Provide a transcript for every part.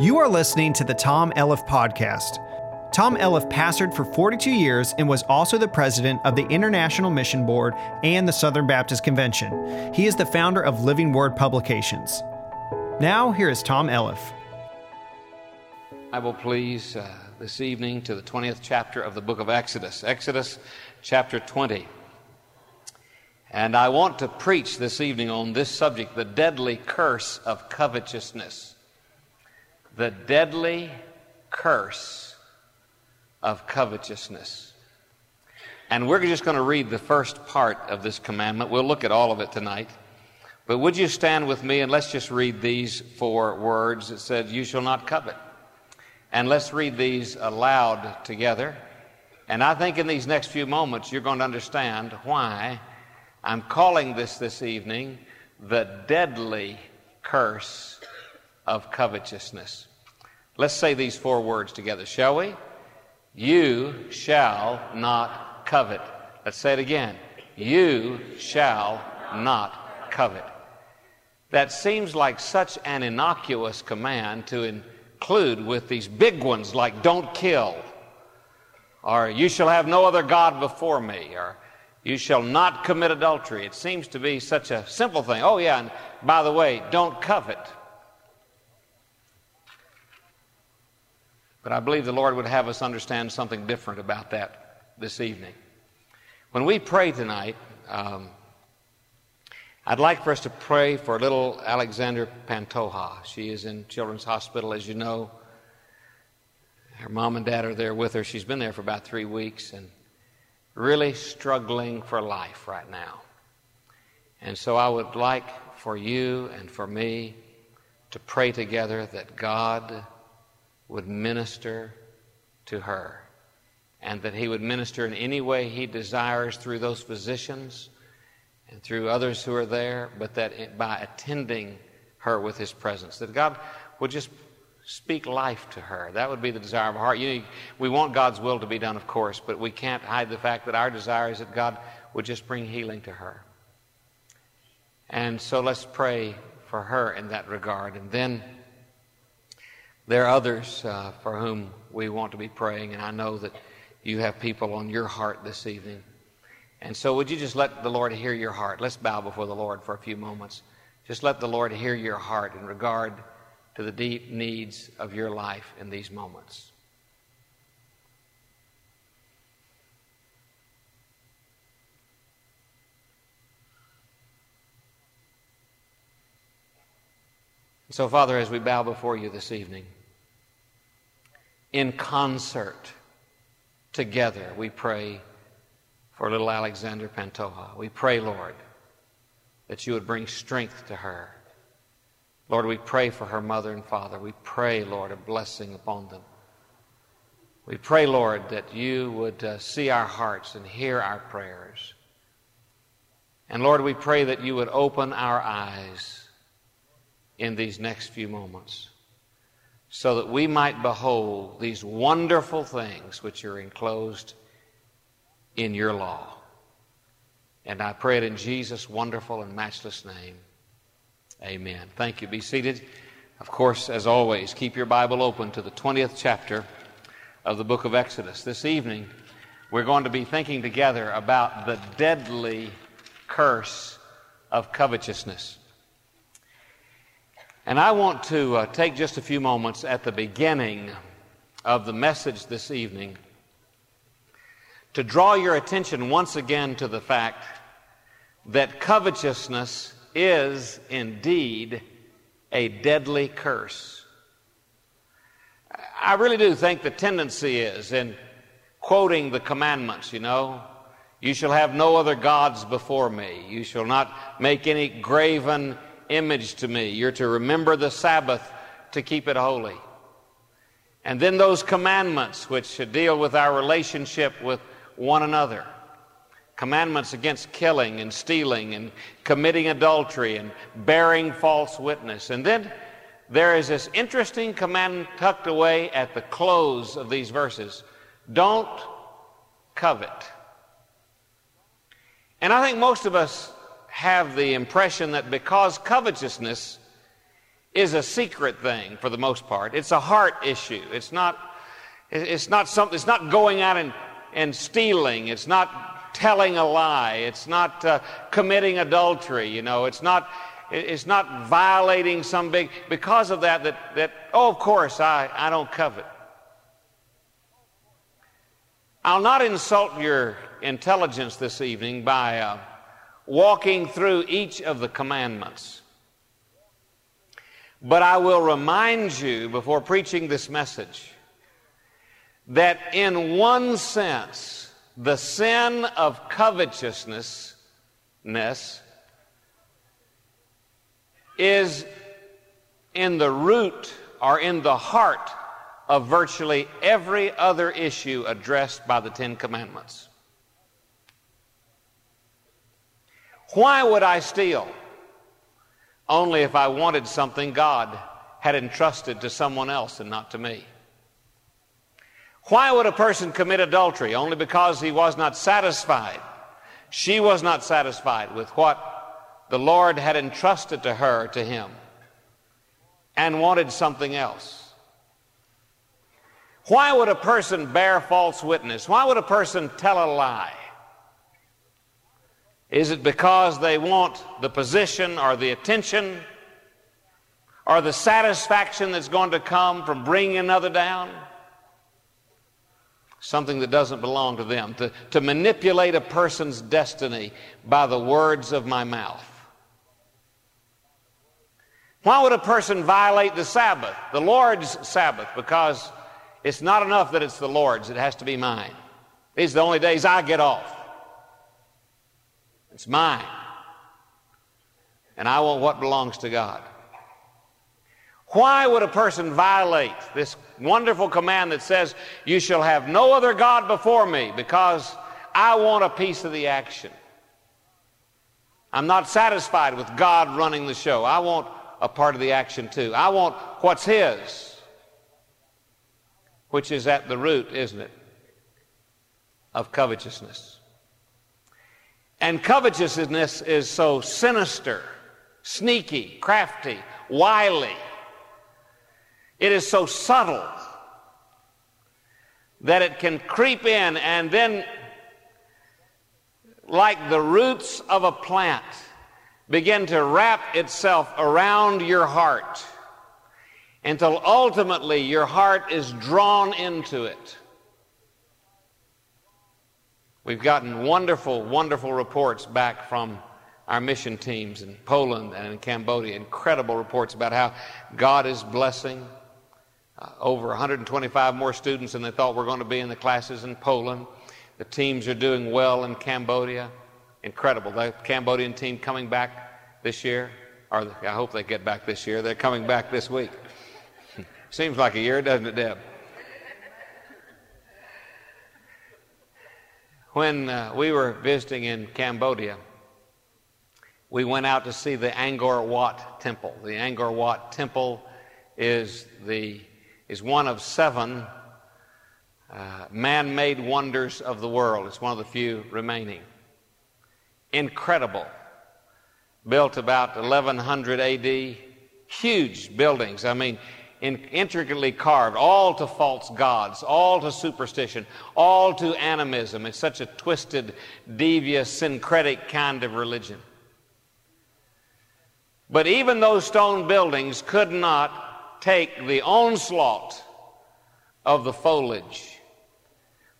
You are listening to the Tom Elliff Podcast. Tom Elliff pastored for 42 years and was also the president of the International Mission Board and the Southern Baptist Convention. He is the founder of Living Word Publications. Now, here is Tom Elliff. I will please uh, this evening to the 20th chapter of the book of Exodus, Exodus chapter 20. And I want to preach this evening on this subject the deadly curse of covetousness the deadly curse of covetousness. And we're just going to read the first part of this commandment. We'll look at all of it tonight. But would you stand with me and let's just read these four words. It said, You shall not covet. And let's read these aloud together. And I think in these next few moments, you're going to understand why I'm calling this this evening the deadly curse of covetousness. Let's say these four words together, shall we? You shall not covet. Let's say it again. You shall not covet. That seems like such an innocuous command to include with these big ones like don't kill, or you shall have no other God before me, or you shall not commit adultery. It seems to be such a simple thing. Oh, yeah, and by the way, don't covet. But I believe the Lord would have us understand something different about that this evening. When we pray tonight, um, I'd like for us to pray for little Alexander Pantoja. She is in Children's Hospital, as you know. Her mom and dad are there with her. She's been there for about three weeks and really struggling for life right now. And so I would like for you and for me to pray together that God would minister to her and that he would minister in any way he desires through those physicians and through others who are there, but that by attending her with his presence, that God would just speak life to her. That would be the desire of our heart. You know, we want God's will to be done, of course, but we can't hide the fact that our desire is that God would just bring healing to her. And so let's pray for her in that regard. And then there are others uh, for whom we want to be praying, and I know that you have people on your heart this evening. And so, would you just let the Lord hear your heart? Let's bow before the Lord for a few moments. Just let the Lord hear your heart in regard to the deep needs of your life in these moments. So, Father, as we bow before you this evening, in concert, together, we pray for little Alexander Pantoja. We pray, Lord, that you would bring strength to her. Lord, we pray for her mother and father. We pray, Lord, a blessing upon them. We pray, Lord, that you would uh, see our hearts and hear our prayers. And Lord, we pray that you would open our eyes in these next few moments so that we might behold these wonderful things which are enclosed in your law. And I pray it in Jesus' wonderful and matchless name. Amen. Thank you. Be seated. Of course, as always, keep your Bible open to the 20th chapter of the book of Exodus. This evening, we're going to be thinking together about the deadly curse of covetousness. And I want to uh, take just a few moments at the beginning of the message this evening to draw your attention once again to the fact that covetousness is indeed a deadly curse. I really do think the tendency is in quoting the commandments, you know, you shall have no other gods before me. You shall not make any graven image to me. You're to remember the Sabbath to keep it holy. And then those commandments which should deal with our relationship with one another. Commandments against killing and stealing and committing adultery and bearing false witness. And then there is this interesting command tucked away at the close of these verses don't covet. And I think most of us have the impression that because covetousness is a secret thing for the most part. It's a heart issue. It's not, it's not something, it's not going out and, and stealing. It's not telling a lie. It's not uh, committing adultery. You know, it's not, it's not violating some big, because of that, that, that oh, of course, I, I don't covet. I'll not insult your intelligence this evening by uh, walking through each of the commandments. But I will remind you before preaching this message that in one sense, the sin of covetousness is in the root or in the heart of virtually every other issue addressed by the Ten Commandments. Why would I steal? Only if I wanted something God had entrusted to someone else and not to me. Why would a person commit adultery? Only because he was not satisfied. She was not satisfied with what the Lord had entrusted to her, to him, and wanted something else. Why would a person bear false witness? Why would a person tell a lie? Is it because they want the position or the attention or the satisfaction that's going to come from bringing another down? Something that doesn't belong to them. To, to manipulate a person's destiny by the words of my mouth. Why would a person violate the Sabbath, the Lord's Sabbath? Because it's not enough that it's the Lord's, it has to be mine. These are the only days I get off. It's mine. And I want what belongs to God. Why would a person violate this wonderful command that says, You shall have no other God before me because I want a piece of the action? I'm not satisfied with God running the show. I want a part of the action too. I want what's His, which is at the root, isn't it, of covetousness. And covetousness is so sinister, sneaky, crafty, wily. It is so subtle that it can creep in and then, like the roots of a plant, begin to wrap itself around your heart until ultimately your heart is drawn into it. We've gotten wonderful, wonderful reports back from our mission teams in Poland and in Cambodia. Incredible reports about how God is blessing uh, over 125 more students than they thought were going to be in the classes in Poland. The teams are doing well in Cambodia. Incredible. The Cambodian team coming back this year, or I hope they get back this year. They're coming back this week. Seems like a year, doesn't it, Deb? When uh, we were visiting in Cambodia, we went out to see the Angkor Wat Temple. The Angkor Wat Temple is, the, is one of seven uh, man made wonders of the world. It's one of the few remaining. Incredible. Built about 1100 AD. Huge buildings. I mean, intricately carved, all to false gods, all to superstition, all to animism. It's such a twisted, devious, syncretic kind of religion. But even those stone buildings could not take the onslaught of the foliage.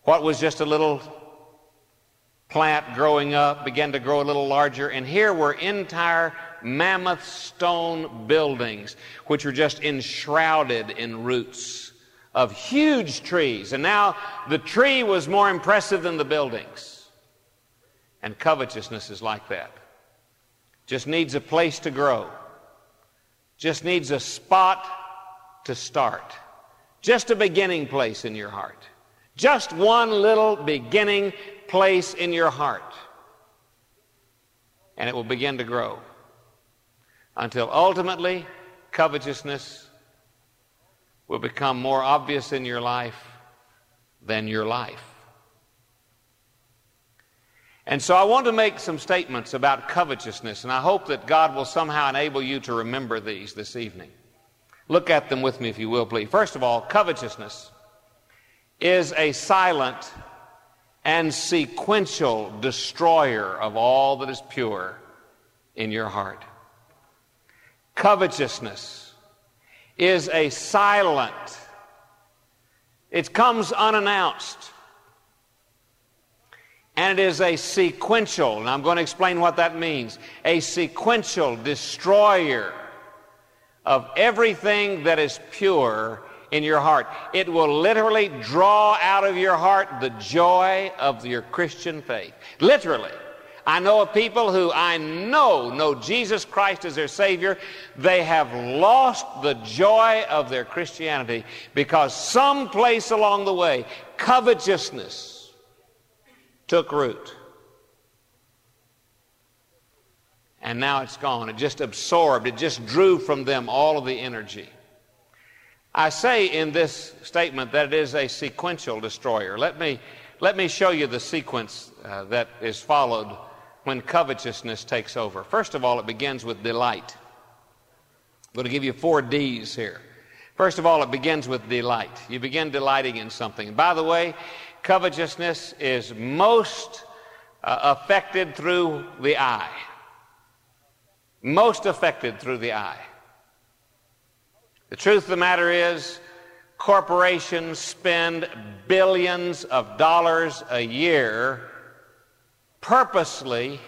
What was just a little plant growing up began to grow a little larger, and here were entire mammoth stone buildings, which were just enshrouded in roots of huge trees. And now the tree was more impressive than the buildings. And covetousness is like that. Just needs a place to grow, just needs a spot to start, just a beginning place in your heart. Just one little beginning place in your heart. And it will begin to grow until ultimately covetousness will become more obvious in your life than your life. And so I want to make some statements about covetousness, and I hope that God will somehow enable you to remember these this evening. Look at them with me, if you will, please. First of all, covetousness is a silent and sequential destroyer of all that is pure in your heart. Covetousness is a silent, it comes unannounced. And it is a sequential, and I'm going to explain what that means a sequential destroyer of everything that is pure in your heart. It will literally draw out of your heart the joy of your Christian faith. Literally. I know of people who I know know Jesus Christ as their Savior. They have lost the joy of their Christianity because someplace along the way, covetousness took root. And now it's gone. It just absorbed, it just drew from them all of the energy. I say in this statement that it is a sequential destroyer. Let me, let me show you the sequence uh, that is followed when covetousness takes over. First of all, it begins with delight. I'm going to give you four D's here. First of all, it begins with delight. You begin delighting in something. By the way, covetousness is most uh, affected through the eye. Most affected through the eye. The truth of the matter is, corporations spend billions of dollars a year purposely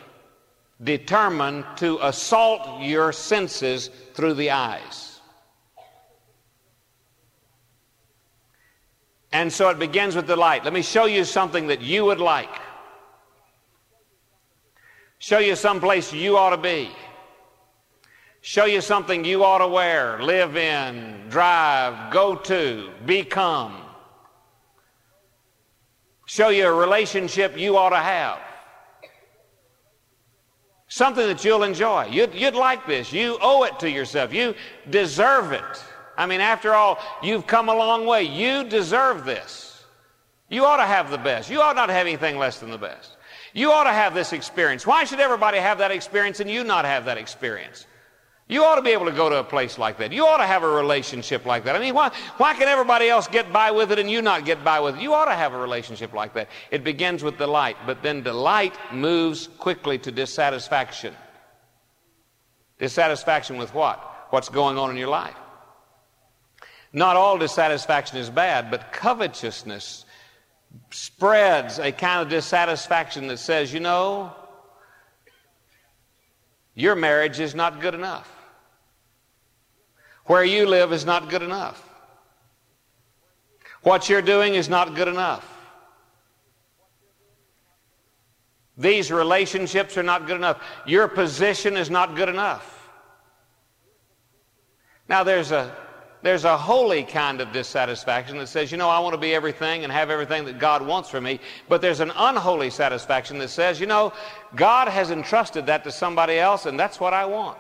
determined to assault your senses through the eyes. And so it begins with the light. Let me show you something that you would like. Show you some place you ought to be. Show you something you ought to wear, live in, drive, go to, become. Show you a relationship you ought to have. Something that you'll enjoy. You'd, you'd like this. You owe it to yourself. You deserve it. I mean, after all, you've come a long way. You deserve this. You ought to have the best. You ought not have anything less than the best. You ought to have this experience. Why should everybody have that experience and you not have that experience? You ought to be able to go to a place like that. You ought to have a relationship like that. I mean, why, why can everybody else get by with it and you not get by with it? You ought to have a relationship like that. It begins with delight, but then delight moves quickly to dissatisfaction. Dissatisfaction with what? What's going on in your life. Not all dissatisfaction is bad, but covetousness spreads a kind of dissatisfaction that says, you know, your marriage is not good enough. Where you live is not good enough. What you're doing is not good enough. These relationships are not good enough. Your position is not good enough. Now, there's a, there's a holy kind of dissatisfaction that says, you know, I want to be everything and have everything that God wants for me. But there's an unholy satisfaction that says, you know, God has entrusted that to somebody else, and that's what I want.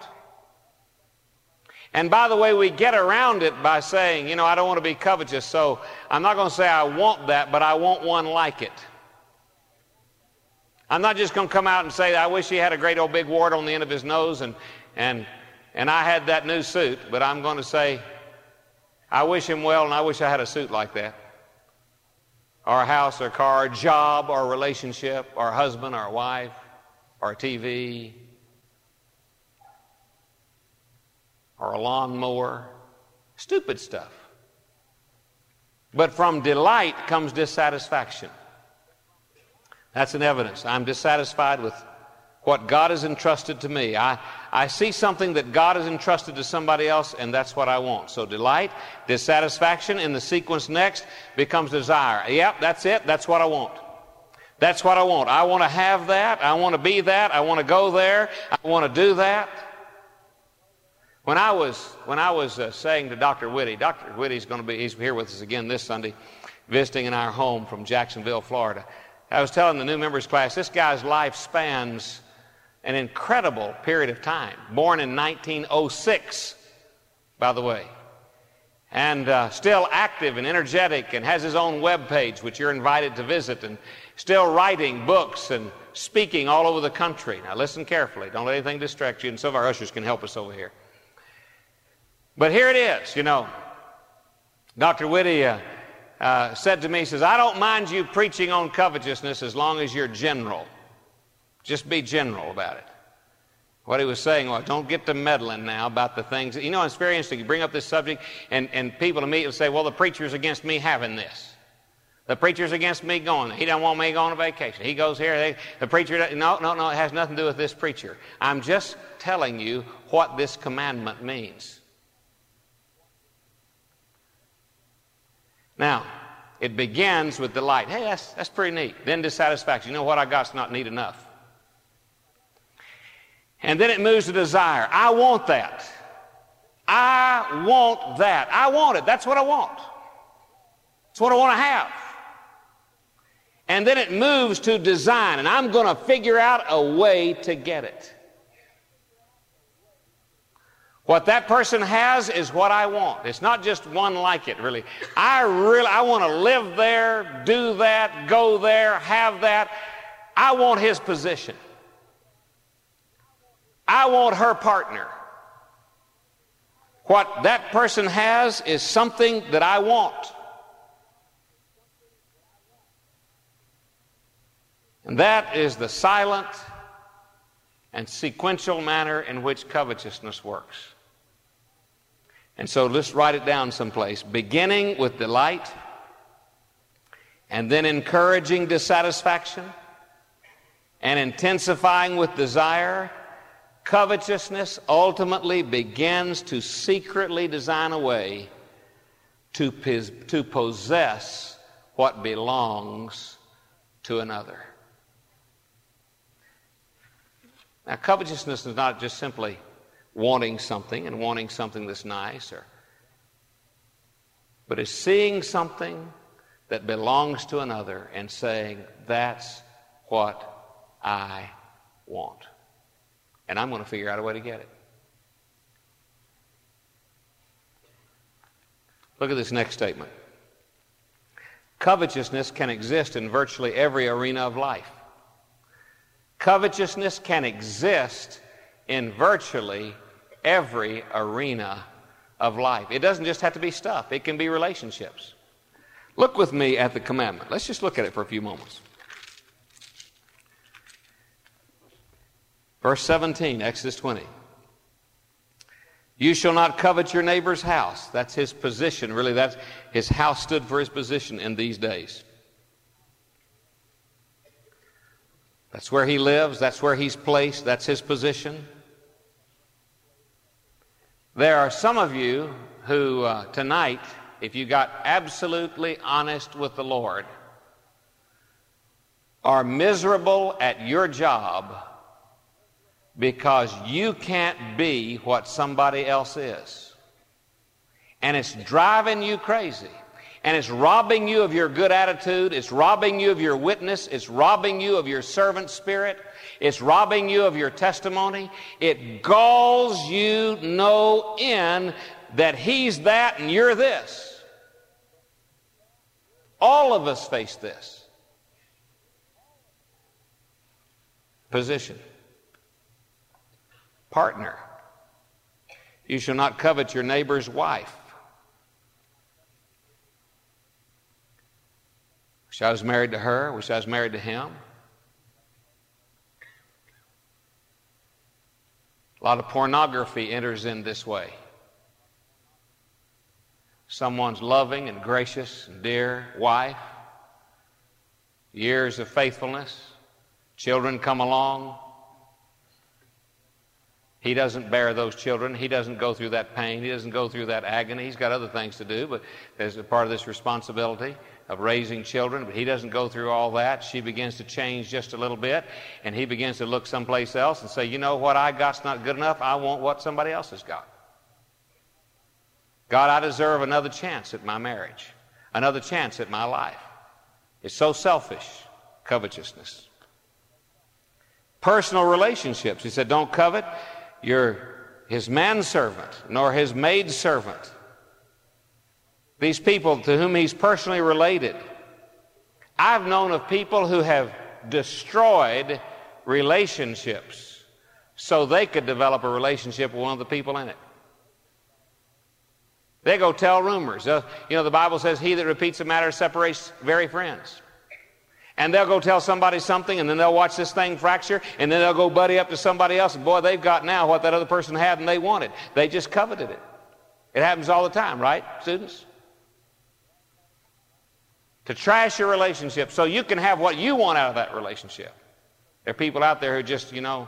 And by the way, we get around it by saying, you know, I don't want to be covetous, so I'm not going to say I want that, but I want one like it. I'm not just going to come out and say, I wish he had a great old big wart on the end of his nose and, and, and I had that new suit, but I'm going to say, I wish him well and I wish I had a suit like that. Or a house or a car, or a job or a relationship, or a husband or a wife, or a TV, or a lawnmower. Stupid stuff. But from delight comes dissatisfaction. That's an evidence. I'm dissatisfied with what God has entrusted to me. I, I see something that God has entrusted to somebody else, and that's what I want. So delight, dissatisfaction, in the sequence next becomes desire. Yep, that's it. That's what I want. That's what I want. I want to have that. I want to be that. I want to go there. I want to do that. When I was, when I was uh, saying to Dr. Whitty, Dr. Whitty's going to be, he's here with us again this Sunday, visiting in our home from Jacksonville, Florida. I was telling the new members class, this guy's life spans an incredible period of time. Born in 1906, by the way. And uh, still active and energetic and has his own web page, which you're invited to visit, and still writing books and speaking all over the country. Now listen carefully. Don't let anything distract you, and some of our ushers can help us over here. But here it is, you know. Dr. Whitty uh, uh, said to me, he says, I don't mind you preaching on covetousness as long as you're general. Just be general about it. What he was saying was, don't get to meddling now about the things. You know, it's very interesting. You bring up this subject, and, and people immediately say, well, the preacher's against me having this. The preacher's against me going. He don't want me going on vacation. He goes here. They, the preacher, no, no, no, it has nothing to do with this preacher. I'm just telling you what this commandment means. Now, it begins with delight. Hey, that's, that's pretty neat. Then dissatisfaction. You know what I got's not neat enough. And then it moves to desire. I want that. I want that. I want it. That's what I want. That's what I want to have. And then it moves to design, and I'm going to figure out a way to get it. What that person has is what I want. It's not just one like it, really. I really I want to live there, do that, go there, have that. I want his position. I want her partner. What that person has is something that I want. And that is the silent and sequential manner in which covetousness works. And so let's write it down someplace. Beginning with delight, and then encouraging dissatisfaction, and intensifying with desire, covetousness ultimately begins to secretly design a way to, to possess what belongs to another. Now, covetousness is not just simply wanting something and wanting something that's nice, or, but is seeing something that belongs to another and saying, That's what I want. And I'm going to figure out a way to get it. Look at this next statement. Covetousness can exist in virtually every arena of life. Covetousness can exist in virtually every arena of life. It doesn't just have to be stuff, it can be relationships. Look with me at the commandment. Let's just look at it for a few moments. Verse 17, Exodus 20. You shall not covet your neighbor's house. That's his position. Really, that's his house stood for his position in these days. That's where he lives, that's where he's placed, that's his position. There are some of you who uh, tonight, if you got absolutely honest with the Lord, are miserable at your job because you can't be what somebody else is. And it's driving you crazy and it's robbing you of your good attitude. It's robbing you of your witness. It's robbing you of your servant spirit. It's robbing you of your testimony. It galls you no end that he's that and you're this. All of us face this. Position. Partner. You shall not covet your neighbor's wife. Wish I was married to her. Wish I was married to him. A lot of pornography enters in this way. Someone's loving and gracious and dear wife, years of faithfulness, children come along. He doesn't bear those children. He doesn't go through that pain. He doesn't go through that agony. He's got other things to do, but as a part of this responsibility of raising children, but he doesn't go through all that. She begins to change just a little bit, and he begins to look someplace else and say, You know what I got's not good enough. I want what somebody else has got. God, I deserve another chance at my marriage, another chance at my life. It's so selfish, covetousness. Personal relationships. He said, Don't covet your his manservant, nor his maidservant these people to whom he's personally related. I've known of people who have destroyed relationships so they could develop a relationship with one of the people in it. They go tell rumors. Uh, you know, the Bible says, He that repeats a matter separates very friends. And they'll go tell somebody something, and then they'll watch this thing fracture, and then they'll go buddy up to somebody else, and boy, they've got now what that other person had and they wanted. They just coveted it. It happens all the time, right, students? To trash your relationship so you can have what you want out of that relationship. There are people out there who just, you know,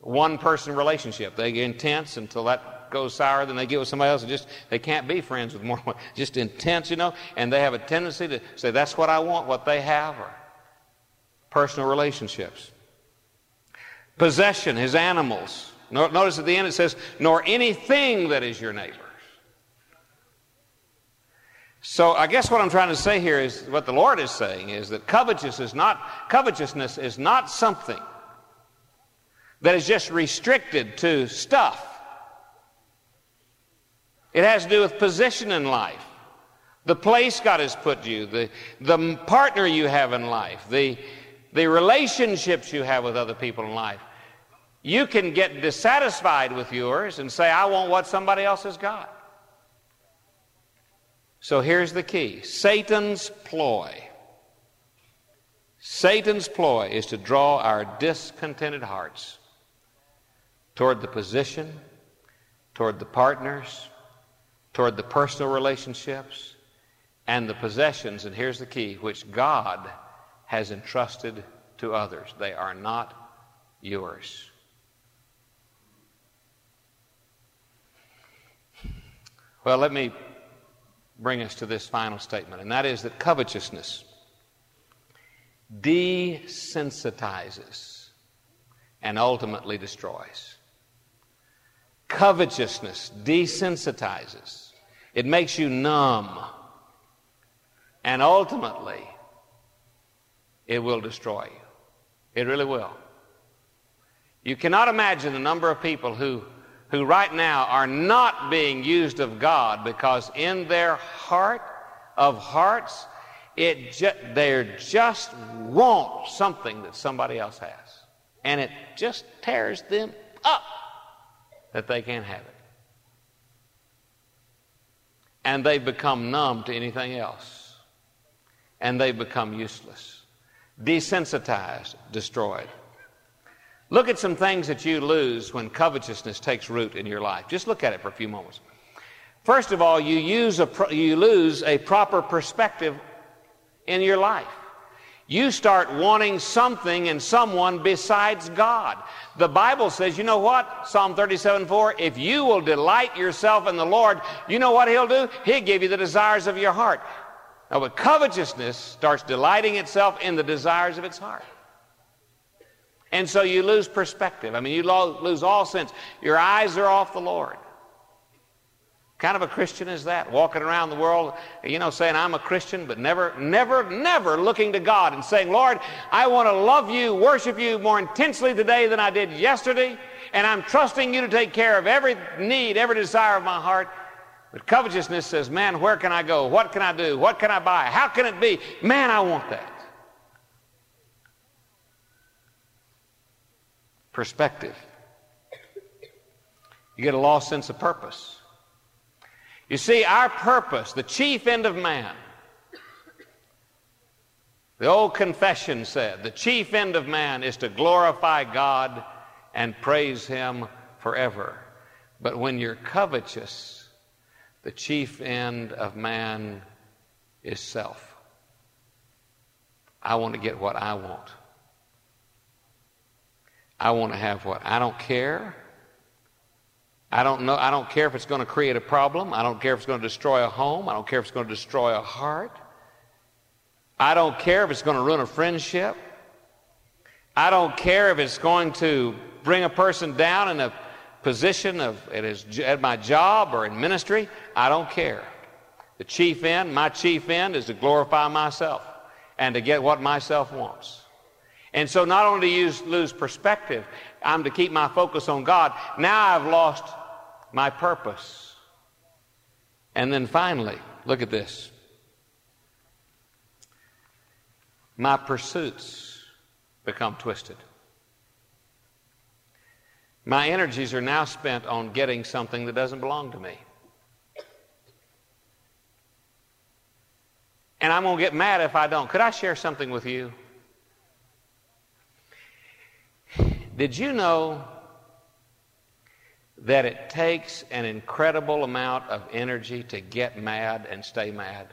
one person relationship. They get intense until that goes sour, then they get with somebody else and just they can't be friends with more just intense, you know, and they have a tendency to say that's what I want, what they have, or personal relationships. Possession, his animals. Notice at the end it says, nor anything that is your neighbor's. So I guess what I'm trying to say here is what the Lord is saying is that covetousness is not covetousness is not something that is just restricted to stuff. It has to do with position in life, the place God has put you, the, the partner you have in life, the, the relationships you have with other people in life. You can get dissatisfied with yours and say, I want what somebody else has got. So here's the key Satan's ploy. Satan's ploy is to draw our discontented hearts toward the position, toward the partners, toward the personal relationships, and the possessions, and here's the key, which God has entrusted to others. They are not yours. Well, let me bring us to this final statement, and that is that covetousness desensitizes and ultimately destroys. Covetousness desensitizes, it makes you numb, and ultimately, it will destroy you. It really will. You cannot imagine the number of people who who right now are not being used of God because in their heart of hearts, it ju- they just want something that somebody else has. And it just tears them up that they can't have it. And they become numb to anything else. And they become useless, desensitized, destroyed. Look at some things that you lose when covetousness takes root in your life. Just look at it for a few moments. First of all, you, use a, you lose a proper perspective in your life. You start wanting something and someone besides God. The Bible says, you know what? Psalm 37 4, if you will delight yourself in the Lord, you know what He'll do? He'll give you the desires of your heart. Now, but covetousness starts delighting itself in the desires of its heart. And so you lose perspective. I mean, you lose all sense. Your eyes are off the Lord. Kind of a Christian is that? Walking around the world, you know, saying, I'm a Christian, but never, never, never looking to God and saying, Lord, I want to love you, worship you more intensely today than I did yesterday, and I'm trusting you to take care of every need, every desire of my heart. But covetousness says, man, where can I go? What can I do? What can I buy? How can it be? Man, I want that. Perspective. You get a lost sense of purpose. You see, our purpose, the chief end of man, the old confession said, the chief end of man is to glorify God and praise Him forever. But when you're covetous, the chief end of man is self. I want to get what I want. I want to have what? I don't care. I don't know. I don't care if it's going to create a problem. I don't care if it's going to destroy a home. I don't care if it's going to destroy a heart. I don't care if it's going to ruin a friendship. I don't care if it's going to bring a person down in a position of at, his, at my job or in ministry. I don't care. The chief end, my chief end, is to glorify myself and to get what myself wants. And so not only do you lose perspective, I'm to keep my focus on God. Now I've lost my purpose. And then finally, look at this. My pursuits become twisted. My energies are now spent on getting something that doesn't belong to me. And I'm going to get mad if I don't. Could I share something with you? Did you know that it takes an incredible amount of energy to get mad and stay mad?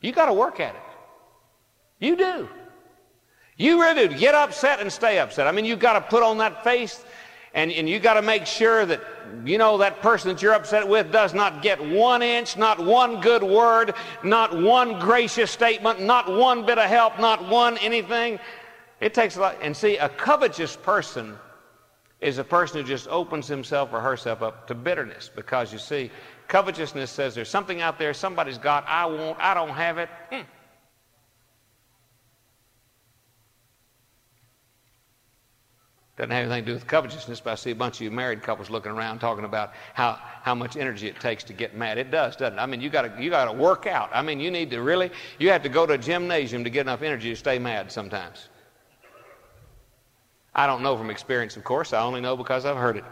You got to work at it. You do. You really do. Get upset and stay upset. I mean, you've got to put on that face and, and you got to make sure that, you know, that person that you're upset with does not get one inch, not one good word, not one gracious statement, not one bit of help, not one anything. It takes a lot. And see, a covetous person is a person who just opens himself or herself up to bitterness because you see, covetousness says there's something out there somebody's got, I won't, I don't have it. Hmm. Doesn't have anything to do with covetousness, but I see a bunch of you married couples looking around talking about how, how much energy it takes to get mad. It does, doesn't it? I mean, you got you got to work out. I mean, you need to really, you have to go to a gymnasium to get enough energy to stay mad sometimes. I don't know from experience, of course. I only know because I've heard it.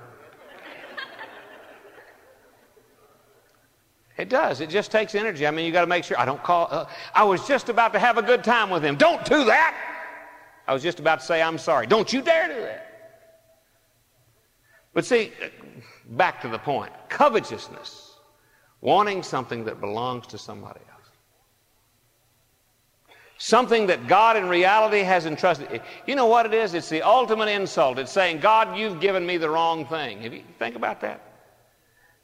It does. It just takes energy. I mean, you got to make sure. I don't call. Uh, I was just about to have a good time with him. Don't do that. I was just about to say, I'm sorry. Don't you dare do that. But see, back to the point covetousness, wanting something that belongs to somebody else. Something that God in reality has entrusted. You know what it is? It's the ultimate insult. It's saying, God, you've given me the wrong thing. Have you think about that?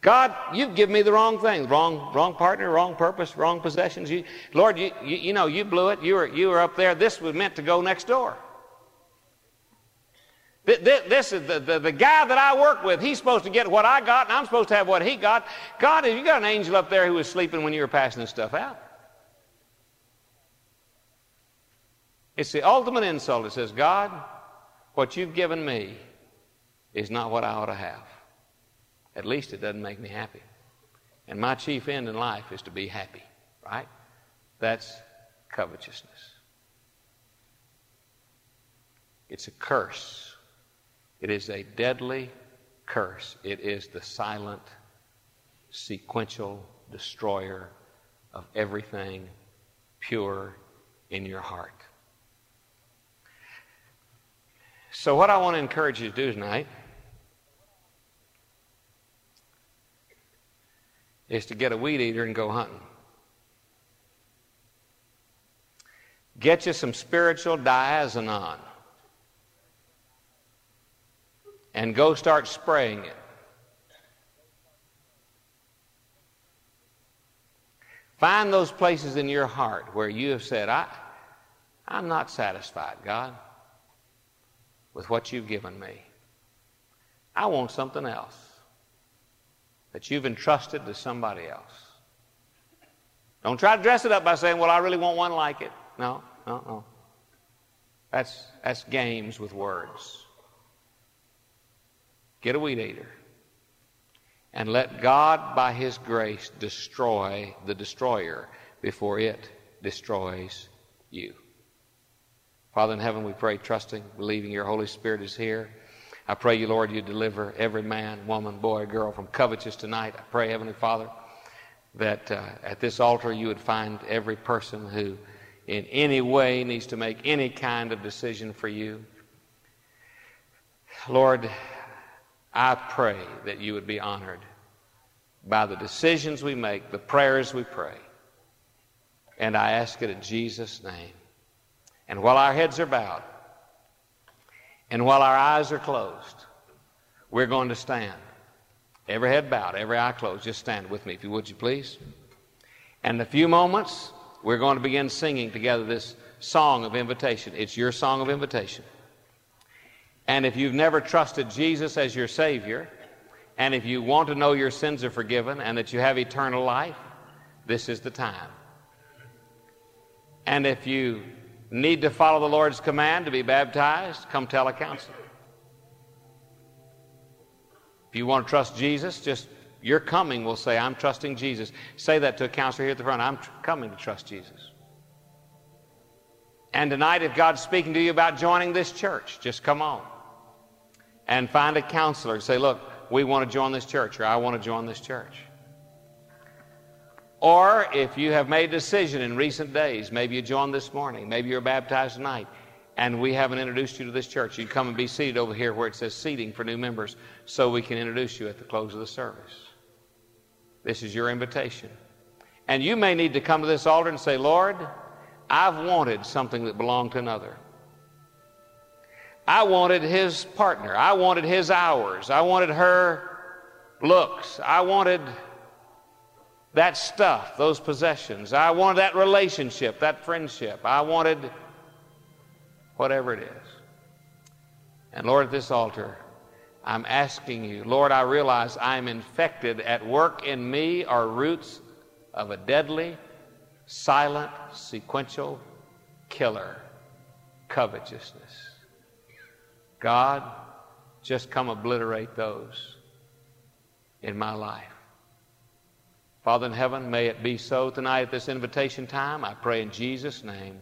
God, you've given me the wrong thing, wrong, wrong partner, wrong purpose, wrong possessions. You, Lord, you, you, you know, you blew it. You were, you were up there. This was meant to go next door. This is the, the, the, guy that I work with. He's supposed to get what I got, and I'm supposed to have what he got. God, you got an angel up there who was sleeping when you were passing this stuff out? It's the ultimate insult. It says, God, what you've given me is not what I ought to have. At least it doesn't make me happy. And my chief end in life is to be happy, right? That's covetousness. It's a curse. It is a deadly curse. It is the silent, sequential destroyer of everything pure in your heart. So, what I want to encourage you to do tonight is to get a weed eater and go hunting. Get you some spiritual diazinon. and go start spraying it. Find those places in your heart where you have said, I, I'm not satisfied, God, with what you've given me. I want something else that you've entrusted to somebody else. Don't try to dress it up by saying, Well, I really want one like it. No, no, no. That's, that's games with words. Get a weed eater. And let God, by His grace, destroy the destroyer before it destroys you. Father in heaven, we pray, trusting, believing your Holy Spirit is here. I pray you, Lord, you deliver every man, woman, boy, girl from covetous tonight. I pray, Heavenly Father, that uh, at this altar you would find every person who in any way needs to make any kind of decision for you. Lord, I pray that you would be honored by the decisions we make, the prayers we pray. And I ask it in Jesus' name. And while our heads are bowed, and while our eyes are closed, we're going to stand. Every head bowed, every eye closed. Just stand with me, if you would, you please. And in a few moments, we're going to begin singing together this song of invitation. It's your song of invitation. And if you've never trusted Jesus as your Savior, and if you want to know your sins are forgiven and that you have eternal life, this is the time. And if you need to follow the Lord's command to be baptized, come tell a counselor. If you want to trust Jesus, just your coming will say, I'm trusting Jesus. Say that to a counselor here at the front. I'm tr- coming to trust Jesus. And tonight, if God's speaking to you about joining this church, just come on and find a counselor and say, look, we want to join this church, or I want to join this church. Or if you have made a decision in recent days, maybe you joined this morning, maybe you're baptized tonight, and we haven't introduced you to this church, you come and be seated over here where it says seating for new members so we can introduce you at the close of the service. This is your invitation. And you may need to come to this altar and say, Lord, I've wanted something that belonged to another. I wanted his partner. I wanted his hours. I wanted her looks. I wanted that stuff, those possessions. I wanted that relationship, that friendship. I wanted whatever it is. And Lord, at this altar, I'm asking you, Lord, I realize I'm infected. At work in me are roots of a deadly, silent, sequential killer covetousness. God, just come obliterate those in my life. Father in heaven, may it be so tonight at this invitation time. I pray in Jesus' name.